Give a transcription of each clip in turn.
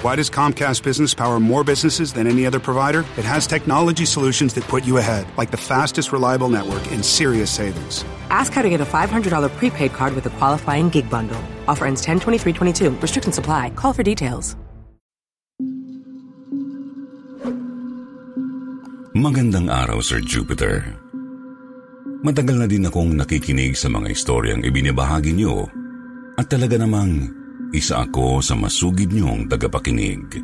Why does Comcast Business power more businesses than any other provider? It has technology solutions that put you ahead, like the fastest, reliable network and serious savings. Ask how to get a $500 prepaid card with a qualifying gig bundle. Offer ends 10 23 22. Restrictions supply. Call for details. Magandang araw, Sir Jupiter. Matagal na din akong nakikinig sa mga istoryang ibinibahagi niyo at talaga namang isa ako sa masugid niyong tagapakinig.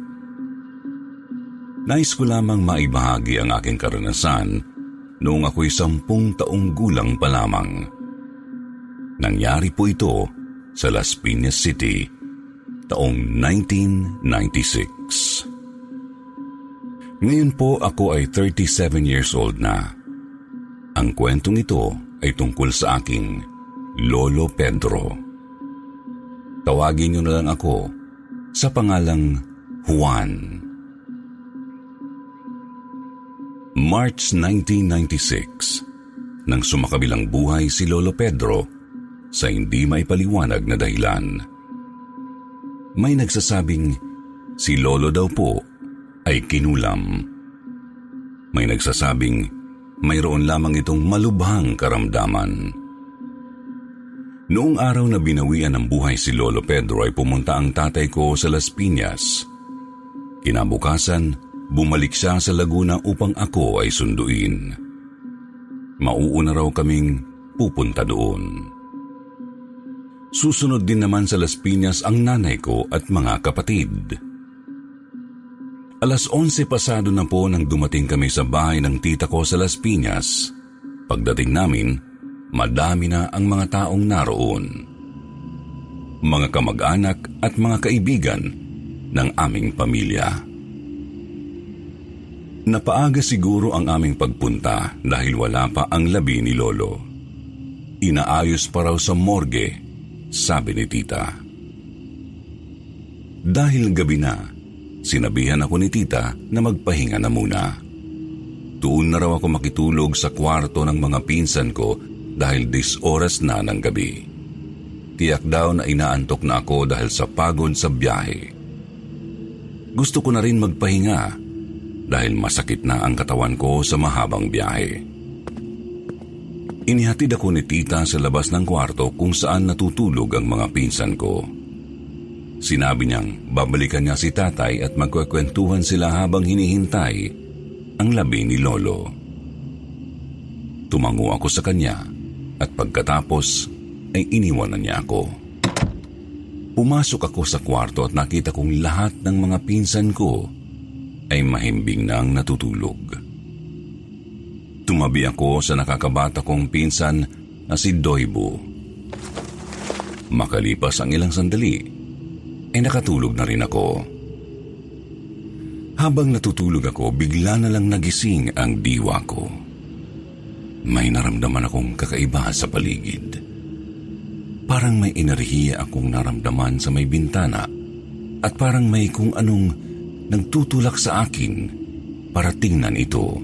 Nais ko lamang maibahagi ang aking karanasan noong ako'y sampung taong gulang pa lamang. Nangyari po ito sa Las Piñas City taong 1996. Ngayon po ako ay 37 years old na. Ang kwentong ito ay tungkol sa aking Lolo Pedro. Tawagin niyo na lang ako sa pangalang Juan. March 1996, nang sumakabilang buhay si Lolo Pedro sa hindi maipaliwanag na dahilan. May nagsasabing si Lolo daw po ay kinulam. May nagsasabing mayroon lamang itong malubhang karamdaman. Noong araw na binawian ng buhay si Lolo Pedro ay pumunta ang tatay ko sa Las Piñas. Kinabukasan, bumalik siya sa Laguna upang ako ay sunduin. Mauuna raw kaming pupunta doon. Susunod din naman sa Las Piñas ang nanay ko at mga kapatid. Alas 11 pasado na po nang dumating kami sa bahay ng tita ko sa Las Piñas. Pagdating namin, madami na ang mga taong naroon. Mga kamag-anak at mga kaibigan ng aming pamilya. Napaaga siguro ang aming pagpunta dahil wala pa ang labi ni Lolo. Inaayos pa raw sa morgue, sabi ni tita. Dahil gabi na, sinabihan ako ni tita na magpahinga na muna. Doon na raw ako makitulog sa kwarto ng mga pinsan ko dahil dis oras na ng gabi. Tiyak daw na inaantok na ako dahil sa pagod sa biyahe. Gusto ko na rin magpahinga dahil masakit na ang katawan ko sa mahabang biyahe. Inihatid ako ni tita sa labas ng kwarto kung saan natutulog ang mga pinsan ko. Sinabi niyang babalikan niya si tatay at magkwekwentuhan sila habang hinihintay ang labi ni Lolo. Tumango ako sa kanya at pagkatapos ay iniwanan niya ako. Pumasok ako sa kwarto at nakita kong lahat ng mga pinsan ko ay mahimbing nang natutulog. Tumabi ako sa nakakabata kong pinsan na si Doibo. Makalipas ang ilang sandali, ay nakatulog na rin ako. Habang natutulog ako, bigla na lang nagising ang diwa ko. May naramdaman akong kakaiba sa paligid. Parang may enerhiya akong naramdaman sa may bintana at parang may kung anong nagtutulak sa akin para tingnan ito.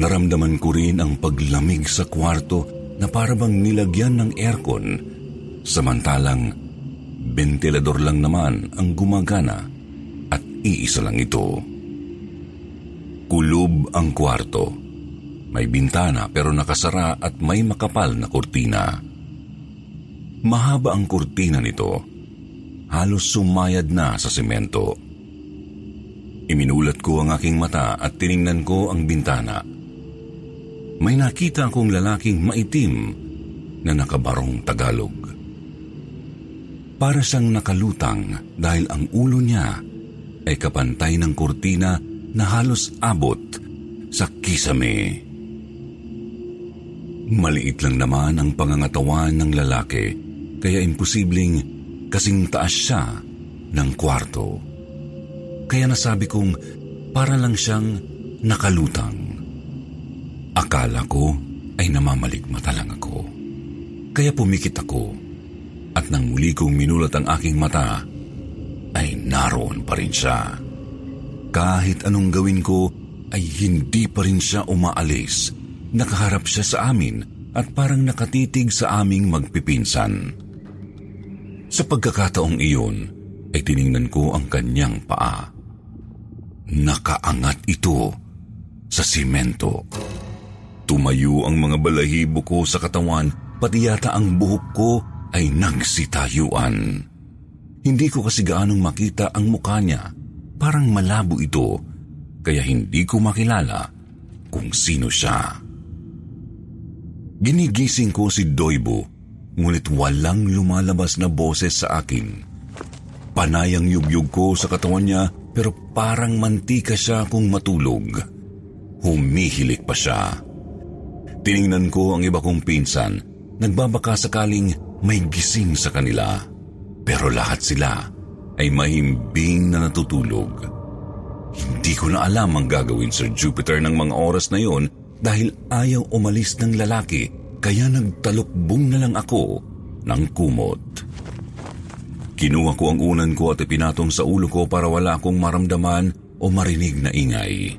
Naramdaman ko rin ang paglamig sa kwarto na parabang nilagyan ng aircon samantalang ventilador lang naman ang gumagana at iisa lang ito. Kulob ang kwarto may bintana pero nakasara at may makapal na kurtina. Mahaba ang kurtina nito. Halos sumayad na sa semento. Iminulat ko ang aking mata at tiningnan ko ang bintana. may nakita akong lalaking maitim na nakabarong Tagalog. Para siyang nakalutang dahil ang ulo niya ay kapantay ng kurtina na halos abot sa kisame. Maliit lang naman ang pangangatawan ng lalaki kaya imposibleng kasing taas siya ng kwarto. Kaya nasabi kong para lang siyang nakalutang. Akala ko ay namamaligmata lang ako. Kaya pumikit ako at nang muli kong minulat ang aking mata, ay naroon pa rin siya. Kahit anong gawin ko, ay hindi pa rin siya umaalis. Nakaharap siya sa amin at parang nakatitig sa aming magpipinsan. Sa pagkakataong iyon, ay tiningnan ko ang kanyang paa. Nakaangat ito sa simento. Tumayo ang mga balahibo ko sa katawan, pati yata ang buhok ko ay nagsitayuan. Hindi ko kasi gaanong makita ang mukha niya. Parang malabo ito, kaya hindi ko makilala kung sino siya. Ginigising ko si Doibo, ngunit walang lumalabas na boses sa akin. Panay ang yugyug ko sa katawan niya pero parang mantika siya kung matulog. Humihilik pa siya. Tiningnan ko ang iba kong pinsan. Nagbabaka sakaling may gising sa kanila. Pero lahat sila ay mahimbing na natutulog. Hindi ko na alam ang gagawin Sir Jupiter ng mga oras na yon dahil ayaw umalis ng lalaki kaya nagtalukbong na lang ako ng kumot. Kinuha ko ang unan ko at ipinatong sa ulo ko para wala akong maramdaman o marinig na ingay.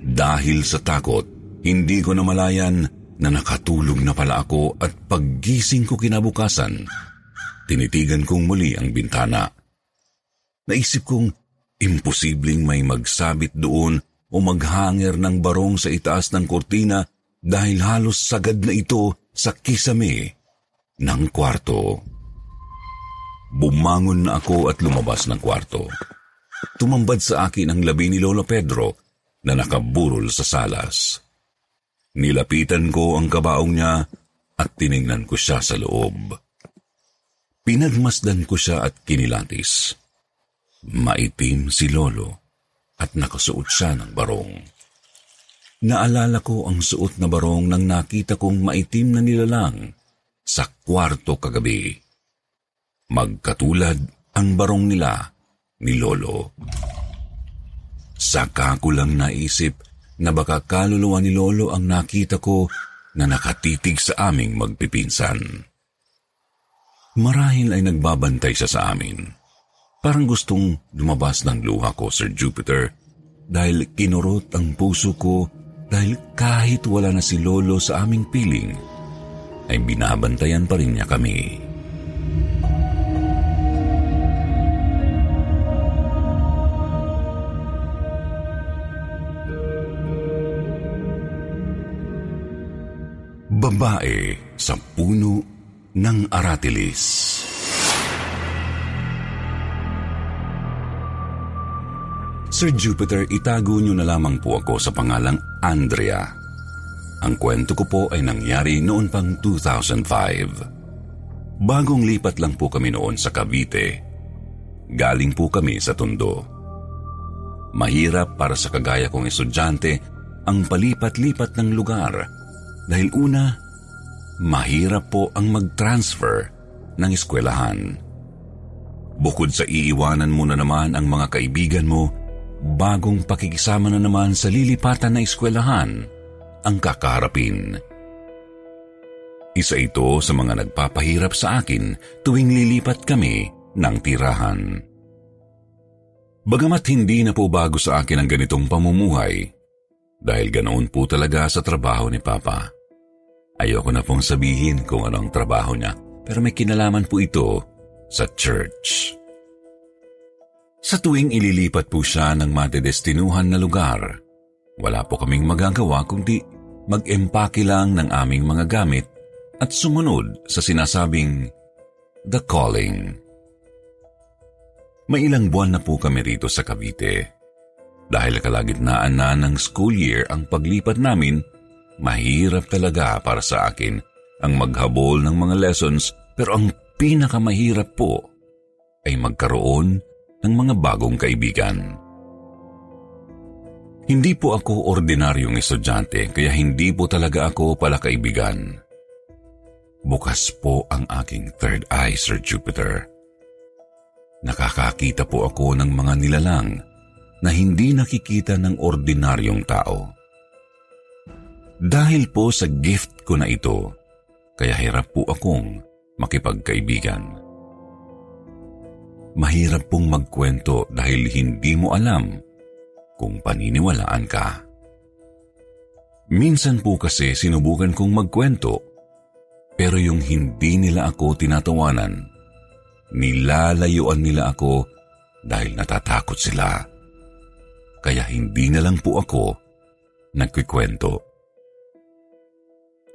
Dahil sa takot, hindi ko namalayan na nakatulog na pala ako at paggising ko kinabukasan, tinitigan kong muli ang bintana. Naisip kong imposibleng may magsabit doon o maghanger ng barong sa itaas ng kortina dahil halos sagad na ito sa kisame ng kwarto. Bumangon na ako at lumabas ng kwarto. Tumambad sa akin ang labi ni Lolo Pedro na nakaburol sa salas. Nilapitan ko ang kabaong niya at tiningnan ko siya sa loob. Pinagmasdan ko siya at kinilatis. Maitim si Lolo at nakasuot siya ng barong. Naalala ko ang suot na barong nang nakita kong maitim na nilalang sa kwarto kagabi. Magkatulad ang barong nila ni Lolo. Saka ko lang naisip na baka kaluluwa ni Lolo ang nakita ko na nakatitig sa aming magpipinsan. Marahil ay nagbabantay siya sa amin. Parang gustong lumabas ng luha ko, Sir Jupiter, dahil kinurot ang puso ko dahil kahit wala na si Lolo sa aming piling, ay binabantayan pa rin niya kami. Babae sa puno ng aratilis. Sir Jupiter, itago niyo na lamang po ako sa pangalang Andrea. Ang kwento ko po ay nangyari noon pang 2005. Bagong lipat lang po kami noon sa Cavite. Galing po kami sa Tondo. Mahirap para sa kagaya kong estudyante ang palipat-lipat ng lugar dahil una, mahirap po ang mag-transfer ng eskwelahan. Bukod sa iiwanan mo na naman ang mga kaibigan mo, bagong pakikisama na naman sa lilipatan na eskwelahan ang kakaharapin. Isa ito sa mga nagpapahirap sa akin tuwing lilipat kami ng tirahan. Bagamat hindi na po bago sa akin ang ganitong pamumuhay, dahil ganoon po talaga sa trabaho ni Papa. Ayoko na pong sabihin kung anong trabaho niya, pero may kinalaman po ito sa church. Sa tuwing ililipat po siya ng madedestinuhan na lugar, wala po kaming magagawa kundi mag-empake lang ng aming mga gamit at sumunod sa sinasabing The Calling. May ilang buwan na po kami rito sa Cavite. Dahil kalagitnaan na ng school year ang paglipat namin, mahirap talaga para sa akin ang maghabol ng mga lessons pero ang pinakamahirap po ay magkaroon ng mga bagong kaibigan. Hindi po ako ordinaryong estudyante kaya hindi po talaga ako pala kaibigan. Bukas po ang aking third eye, Sir Jupiter. Nakakakita po ako ng mga nilalang na hindi nakikita ng ordinaryong tao. Dahil po sa gift ko na ito, kaya hirap po akong makipagkaibigan. Mahirap pong magkwento dahil hindi mo alam kung paniniwalaan ka. Minsan po kasi sinubukan kong magkwento, pero yung hindi nila ako tinatawanan, nilalayuan nila ako dahil natatakot sila. Kaya hindi na lang po ako nagkikwento.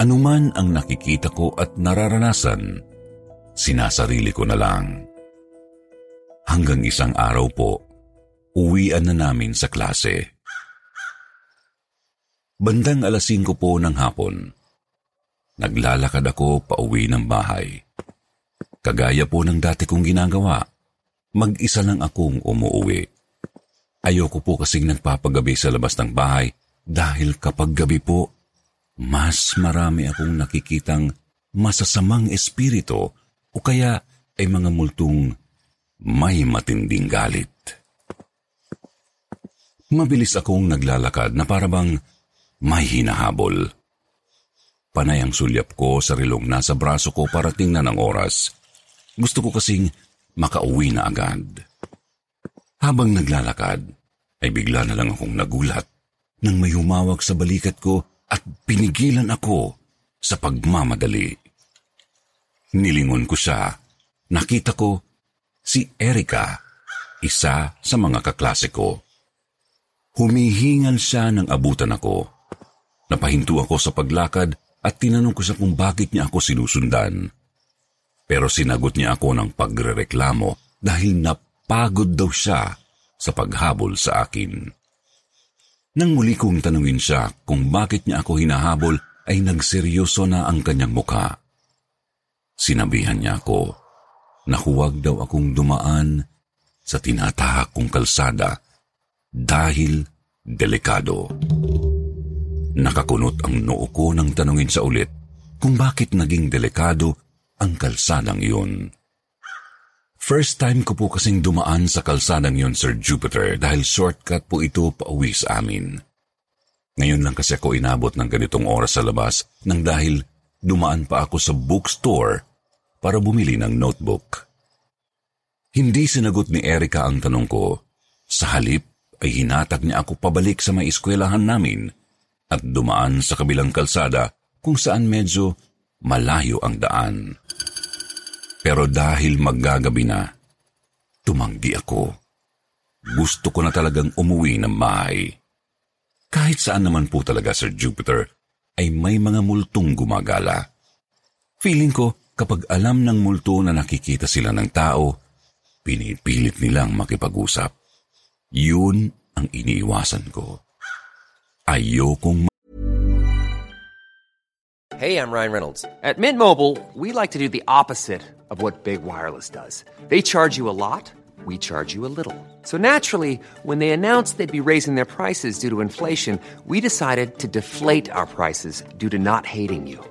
Anuman ang nakikita ko at nararanasan, sinasarili ko na lang. Hanggang isang araw po, uwian na namin sa klase. Bandang alas 5 po ng hapon, naglalakad ako pa uwi ng bahay. Kagaya po ng dati kong ginagawa, mag-isa lang akong umuwi. Ayoko po kasing nagpapagabi sa labas ng bahay dahil kapag gabi po, mas marami akong nakikitang masasamang espiritu o kaya ay mga multong may matinding galit. Mabilis akong naglalakad na parabang may hinahabol. Panay ang sulyap ko sa rilong nasa braso ko para tingnan ang oras. Gusto ko kasing makauwi na agad. Habang naglalakad, ay bigla na lang akong nagulat nang may humawag sa balikat ko at pinigilan ako sa pagmamadali. Nilingon ko siya. Nakita ko si Erika, isa sa mga kaklase ko. Humihingal siya ng abutan ako. Napahinto ako sa paglakad at tinanong ko siya kung bakit niya ako sinusundan. Pero sinagot niya ako ng pagrereklamo dahil napagod daw siya sa paghabol sa akin. Nang muli kong tanungin siya kung bakit niya ako hinahabol ay nagseryoso na ang kanyang mukha. Sinabihan niya ako na huwag daw akong dumaan sa tinatahak kong kalsada dahil delikado. Nakakunot ang noo ko nang tanungin sa ulit kung bakit naging delikado ang kalsadang iyon. First time ko po kasing dumaan sa kalsadang yon, Sir Jupiter, dahil shortcut po ito pauwi sa amin. Ngayon lang kasi ako inabot ng ganitong oras sa labas nang dahil dumaan pa ako sa bookstore para bumili ng notebook. Hindi sinagot ni Erika ang tanong ko. Sa halip, ay hinatag niya ako pabalik sa may eskwelahan namin at dumaan sa kabilang kalsada kung saan medyo malayo ang daan. Pero dahil maggagabi na, tumanggi ako. Gusto ko na talagang umuwi ng bahay. Kahit saan naman po talaga, Sir Jupiter, ay may mga multong gumagala. Feeling ko, kapag alam ng multo na nakikita sila ng tao, pinipilit nilang makipag-usap. Yun ang iniiwasan ko. Ayokong Hey, I'm Ryan Reynolds. At Mint Mobile, we like to do the opposite of what Big Wireless does. They charge you a lot, we charge you a little. So naturally, when they announced they'd be raising their prices due to inflation, we decided to deflate our prices due to not hating you.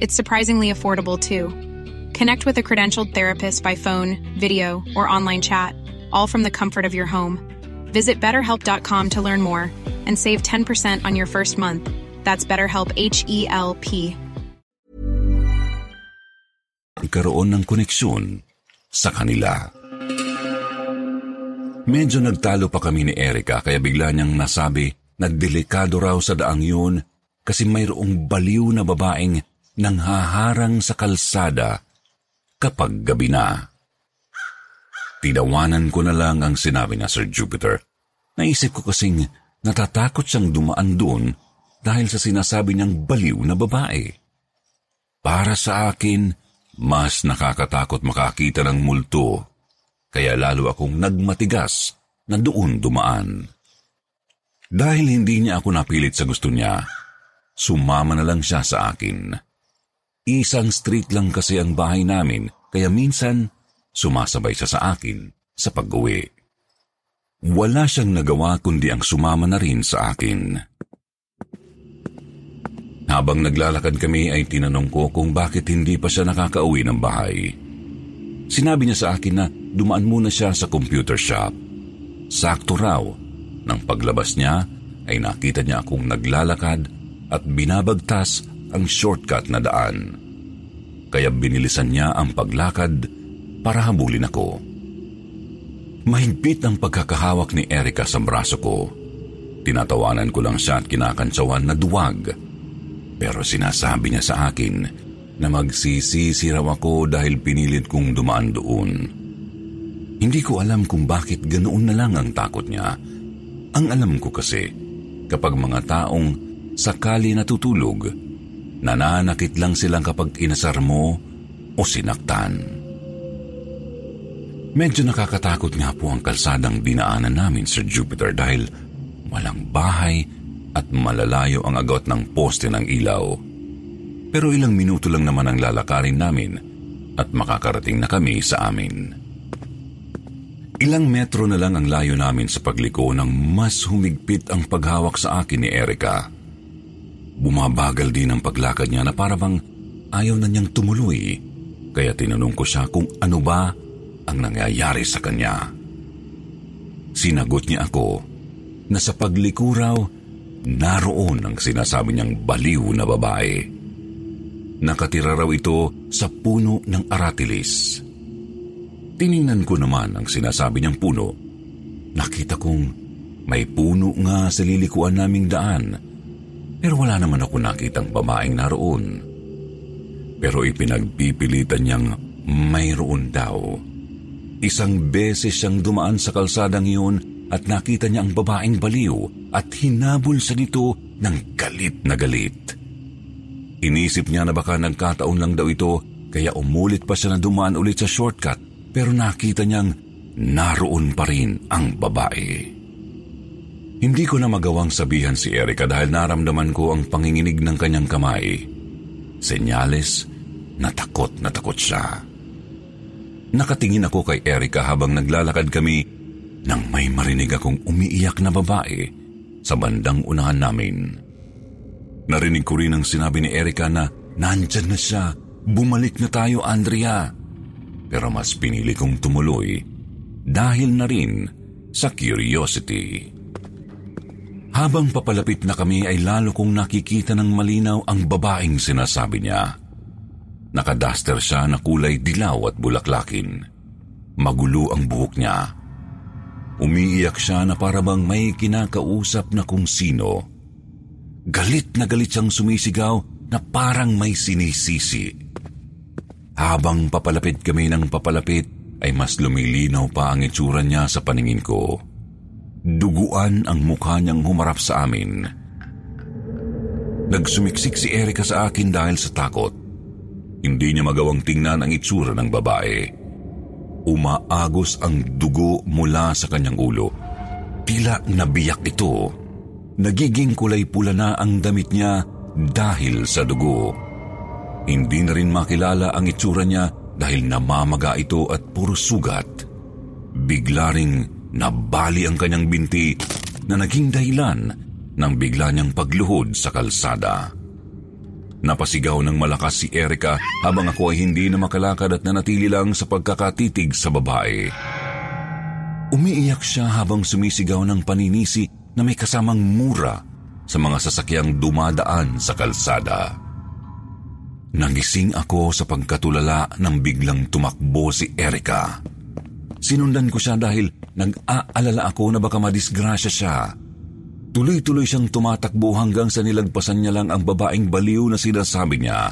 It's surprisingly affordable too. Connect with a credentialed therapist by phone, video, or online chat, all from the comfort of your home. Visit betterhelp.com to learn more and save 10% on your first month. That's BetterHelp H E L P. karoon ng koneksyon sa kanila. Medyo nagtalo pa kami ni Erika kaya bigla niyang nasabi na delikado raw sa daang yun kasi mayroong baliw na babaeng nanghaharang sa kalsada kapag gabi na. Tinawanan ko na lang ang sinabi na Sir Jupiter. Naisip ko kasing natatakot siyang dumaan doon dahil sa sinasabi niyang baliw na babae. Para sa akin, mas nakakatakot makakita ng multo, kaya lalo akong nagmatigas na doon dumaan. Dahil hindi niya ako napilit sa gusto niya, sumama na lang siya sa akin. Isang street lang kasi ang bahay namin, kaya minsan sumasabay siya sa akin sa pag-uwi. Wala siyang nagawa kundi ang sumama na rin sa akin. Habang naglalakad kami ay tinanong ko kung bakit hindi pa siya nakakauwi ng bahay. Sinabi niya sa akin na dumaan muna siya sa computer shop. Sakto raw, nang paglabas niya ay nakita niya akong naglalakad at binabagtas ang shortcut na daan. Kaya binilisan niya ang paglakad para habulin ako. Mahigpit ang pagkakahawak ni Erika sa braso ko. Tinatawanan ko lang siya at kinakantsawan na duwag pero sinasabi niya sa akin na magsisisi raw ako dahil pinilit kong dumaan doon. Hindi ko alam kung bakit ganoon na lang ang takot niya. Ang alam ko kasi, kapag mga taong sakali natutulog, nananakit lang silang kapag inasar mo o sinaktan. Medyo nakakatakot nga po ang kalsadang dinaanan namin, Sir Jupiter, dahil walang bahay at malalayo ang agot ng poste ng ilaw. Pero ilang minuto lang naman ang lalakarin namin at makakarating na kami sa amin. Ilang metro na lang ang layo namin sa pagliko nang mas humigpit ang paghawak sa akin ni Erika. Bumabagal din ang paglakad niya na parang ayaw na niyang tumuloy, kaya tinanong ko siya kung ano ba ang nangyayari sa kanya. Sinagot niya ako na sa pagliko naroon ang sinasabi niyang baliw na babae. Nakatira raw ito sa puno ng aratilis. Tiningnan ko naman ang sinasabi niyang puno. Nakita kong may puno nga sa lilikuan naming daan, pero wala naman ako nakitang babaeng naroon. Pero ipinagpipilitan niyang mayroon daw. Isang beses siyang dumaan sa kalsadang iyon at nakita niya ang babaeng baliw at hinabol sa nito ng galit na galit. Inisip niya na baka nagkataon lang daw ito kaya umulit pa siya na dumaan ulit sa shortcut pero nakita niyang naroon pa rin ang babae. Hindi ko na magawang sabihan si Erika dahil naramdaman ko ang panginginig ng kanyang kamay. Senyales na takot na takot siya. Nakatingin ako kay Erika habang naglalakad kami nang may marinig akong umiiyak na babae sa bandang unahan namin. Narinig ko rin ang sinabi ni Erika na nandyan na siya, bumalik na tayo Andrea. Pero mas pinili kong tumuloy dahil na rin sa curiosity. Habang papalapit na kami ay lalo kong nakikita ng malinaw ang babaeng sinasabi niya. Nakadaster siya na kulay dilaw at bulaklakin. Magulo ang buhok niya Umiiyak siya na parabang may kinakausap na kung sino. Galit na galit siyang sumisigaw na parang may sinisisi. Habang papalapit kami ng papalapit, ay mas lumilinaw pa ang itsura niya sa paningin ko. Duguan ang mukha niyang humarap sa amin. Nagsumiksik si Erika sa akin dahil sa takot. Hindi niya magawang tingnan ang itsura ng babae umaagos ang dugo mula sa kanyang ulo. Tila nabiyak ito. Nagiging kulay pula na ang damit niya dahil sa dugo. Hindi na rin makilala ang itsura niya dahil namamaga ito at puro sugat. Bigla ring nabali ang kanyang binti na naging dahilan ng bigla niyang pagluhod sa kalsada. Napasigaw ng malakas si Erika habang ako ay hindi na makalakad at nanatili lang sa pagkakatitig sa babae. Umiiyak siya habang sumisigaw ng paninisi na may kasamang mura sa mga sasakyang dumadaan sa kalsada. Nagising ako sa pagkatulala nang biglang tumakbo si Erika. Sinundan ko siya dahil nag-aalala ako na baka madisgrasya siya. Tuloy-tuloy siyang tumatakbo hanggang sa nilagpasan niya lang ang babaeng baliw na sinasabi niya.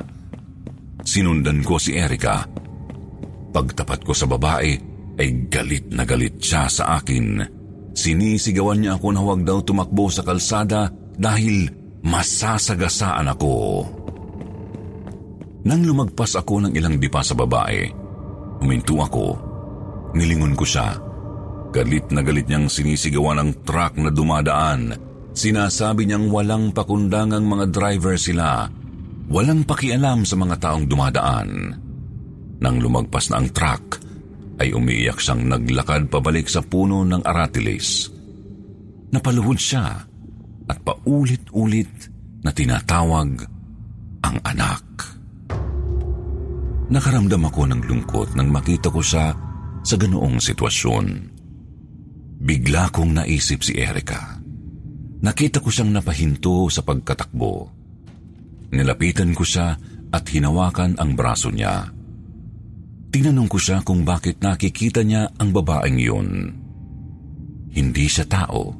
Sinundan ko si Erika. Pagtapat ko sa babae, ay galit na galit siya sa akin. Sinisigawan niya ako na huwag daw tumakbo sa kalsada dahil masasagasaan ako. Nang lumagpas ako ng ilang dipa sa babae, huminto ako. Nilingon ko siya. Galit na galit niyang sinisigawan ang truck na dumadaan Sinasabi niyang walang pakundangang mga driver sila, walang pakialam sa mga taong dumadaan. Nang lumagpas na ang truck, ay umiiyak siyang naglakad pabalik sa puno ng aratilis. Napaluhod siya at paulit-ulit na tinatawag ang anak. Nakaramdam ako ng lungkot nang makita ko siya sa ganoong sitwasyon. Bigla kong naisip si Erika. Nakita ko siyang napahinto sa pagkatakbo. Nilapitan ko siya at hinawakan ang braso niya. Tinanong ko siya kung bakit nakikita niya ang babaeng yun. Hindi siya tao.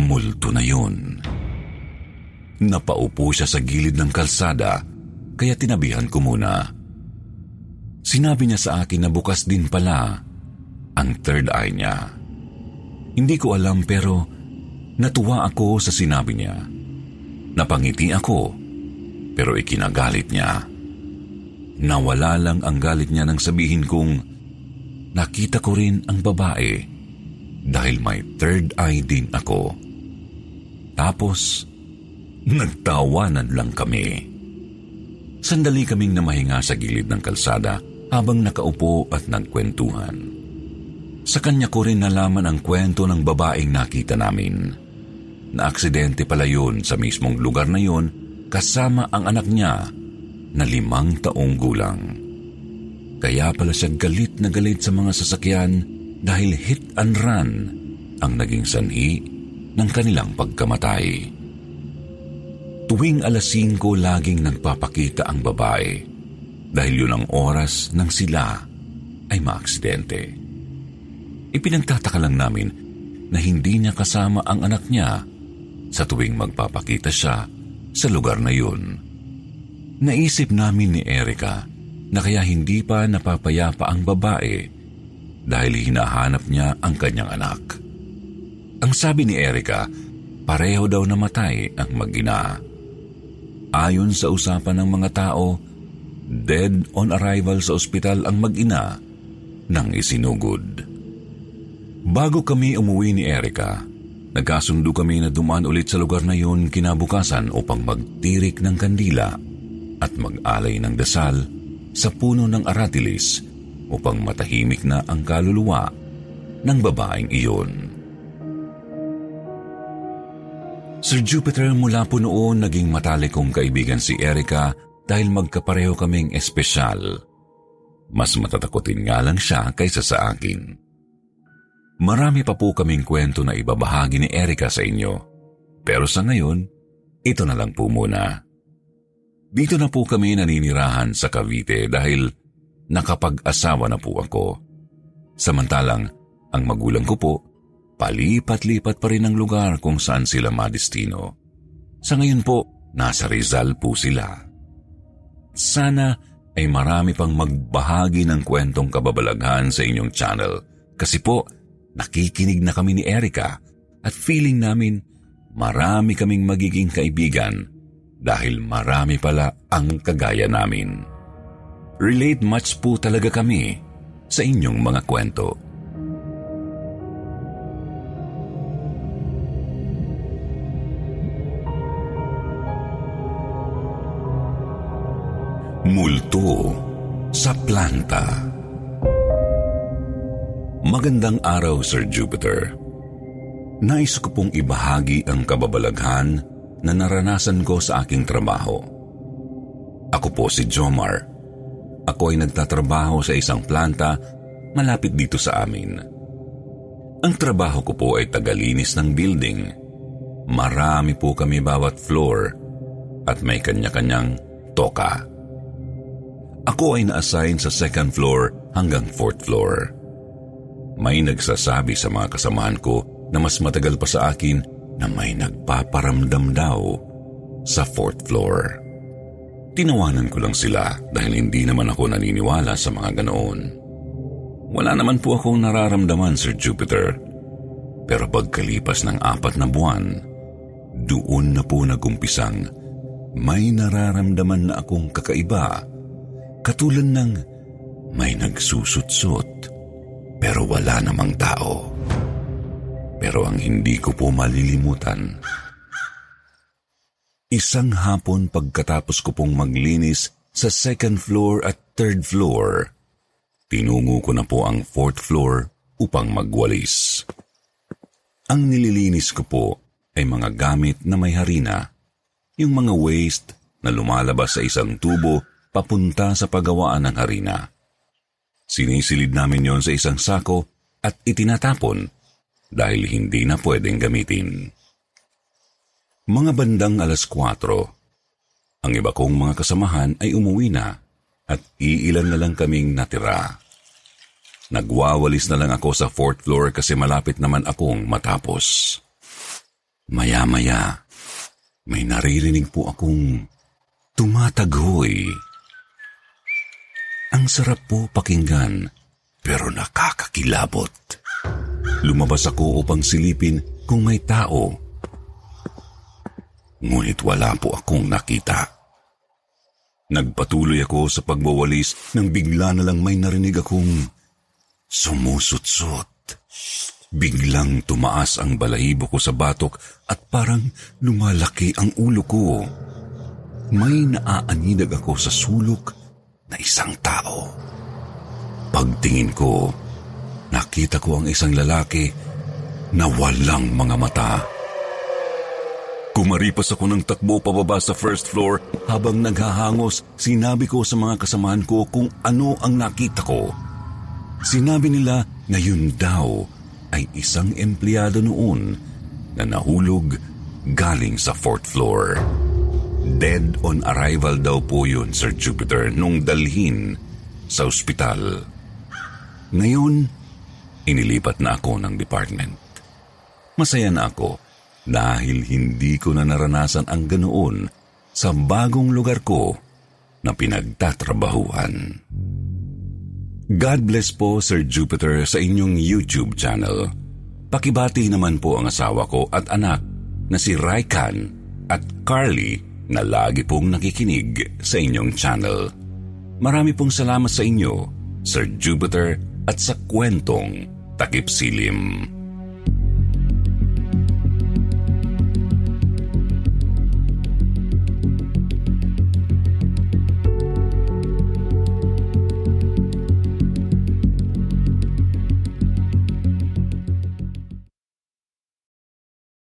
Multo na yun. Napaupo siya sa gilid ng kalsada kaya tinabihan ko muna. Sinabi niya sa akin na bukas din pala ang third eye niya. Hindi ko alam pero Natuwa ako sa sinabi niya. Napangiti ako, pero ikinagalit niya. Nawala lang ang galit niya nang sabihin kong nakita ko rin ang babae dahil may third eye din ako. Tapos, nagtawanan lang kami. Sandali kaming namahinga sa gilid ng kalsada habang nakaupo at nagkwentuhan. Sa kanya ko rin nalaman ang kwento ng babaeng nakita namin na aksidente pala yun sa mismong lugar na yun kasama ang anak niya na limang taong gulang. Kaya pala siya galit na galit sa mga sasakyan dahil hit and run ang naging sanhi ng kanilang pagkamatay. Tuwing alas 5 laging nagpapakita ang babae dahil yun ang oras nang sila ay maaksidente. Ipinagtataka lang namin na hindi niya kasama ang anak niya sa tuwing magpapakita siya sa lugar na yun. Naisip namin ni Erika na kaya hindi pa napapayapa ang babae dahil hinahanap niya ang kanyang anak. Ang sabi ni Erika, pareho daw namatay ang mag-ina. Ayon sa usapan ng mga tao, dead on arrival sa ospital ang mag-ina nang isinugod. Bago kami umuwi ni Erika, Nagkasundo kami na dumaan ulit sa lugar na yun kinabukasan upang magtirik ng kandila at mag-alay ng dasal sa puno ng aratilis upang matahimik na ang kaluluwa ng babaeng iyon. Sir Jupiter mula po noon naging matalik kong kaibigan si Erica dahil magkapareho kaming espesyal. Mas matatakotin nga lang siya kaysa sa akin. Marami pa po kaming kwento na ibabahagi ni Erika sa inyo. Pero sa ngayon, ito na lang po muna. Dito na po kami naninirahan sa Cavite dahil nakapag-asawa na po ako. Samantalang, ang magulang ko po, palipat-lipat pa rin ang lugar kung saan sila madistino. Sa ngayon po, nasa Rizal po sila. Sana ay marami pang magbahagi ng kwentong kababalaghan sa inyong channel kasi po, Nakikinig na kami ni Erika at feeling namin marami kaming magiging kaibigan dahil marami pala ang kagaya namin. Relate much po talaga kami sa inyong mga kwento. Multo sa planta. Magandang araw, Sir Jupiter. Nais ko pong ibahagi ang kababalaghan na naranasan ko sa aking trabaho. Ako po si Jomar. Ako ay nagtatrabaho sa isang planta malapit dito sa amin. Ang trabaho ko po ay tagalinis ng building. Marami po kami bawat floor at may kanya-kanyang toka. Ako ay na-assign sa second floor hanggang fourth floor. May nagsasabi sa mga kasamahan ko na mas matagal pa sa akin na may nagpaparamdam daw sa fourth floor. Tinawanan ko lang sila dahil hindi naman ako naniniwala sa mga ganoon. Wala naman po akong nararamdaman, Sir Jupiter. Pero pagkalipas ng apat na buwan, doon na po nagumpisang may nararamdaman na akong kakaiba, katulad ng may nagsusutsot pero wala namang tao. Pero ang hindi ko po malilimutan, isang hapon pagkatapos ko pong maglinis sa second floor at third floor, tinungo ko na po ang fourth floor upang magwalis. Ang nililinis ko po ay mga gamit na may harina, yung mga waste na lumalabas sa isang tubo papunta sa pagawaan ng harina. Sinisilid namin yon sa isang sako at itinatapon dahil hindi na pwedeng gamitin. Mga bandang alas 4, ang iba kong mga kasamahan ay umuwi na at iilan na lang kaming natira. Nagwawalis na lang ako sa fourth floor kasi malapit naman akong matapos. Maya-maya, may naririnig po akong tumatagoy. Ang sarap po pakinggan, pero nakakakilabot. Lumabas ako upang silipin kung may tao. Ngunit wala po akong nakita. Nagpatuloy ako sa pagbawalis nang bigla na lang may narinig akong sumusutsot. Biglang tumaas ang balahibo ko sa batok at parang lumalaki ang ulo ko. May naaaninag ako sa sulok na isang tao. Pagtingin ko, nakita ko ang isang lalaki na walang mga mata. Kumaripas ako ng takbo pababa sa first floor habang naghahangos, sinabi ko sa mga kasamahan ko kung ano ang nakita ko. Sinabi nila na yun daw ay isang empleyado noon na nahulog galing sa fourth floor. Dead on arrival daw po yun, Sir Jupiter, nung dalhin sa ospital. Ngayon, inilipat na ako ng department. Masaya na ako dahil hindi ko na naranasan ang ganoon sa bagong lugar ko na pinagtatrabahuhan. God bless po, Sir Jupiter, sa inyong YouTube channel. Pakibati naman po ang asawa ko at anak na si Raikan at Carly na lagi pong nakikinig sa inyong channel. Marami pong salamat sa inyo, Sir Jupiter, at sa kwentong Takip Silim.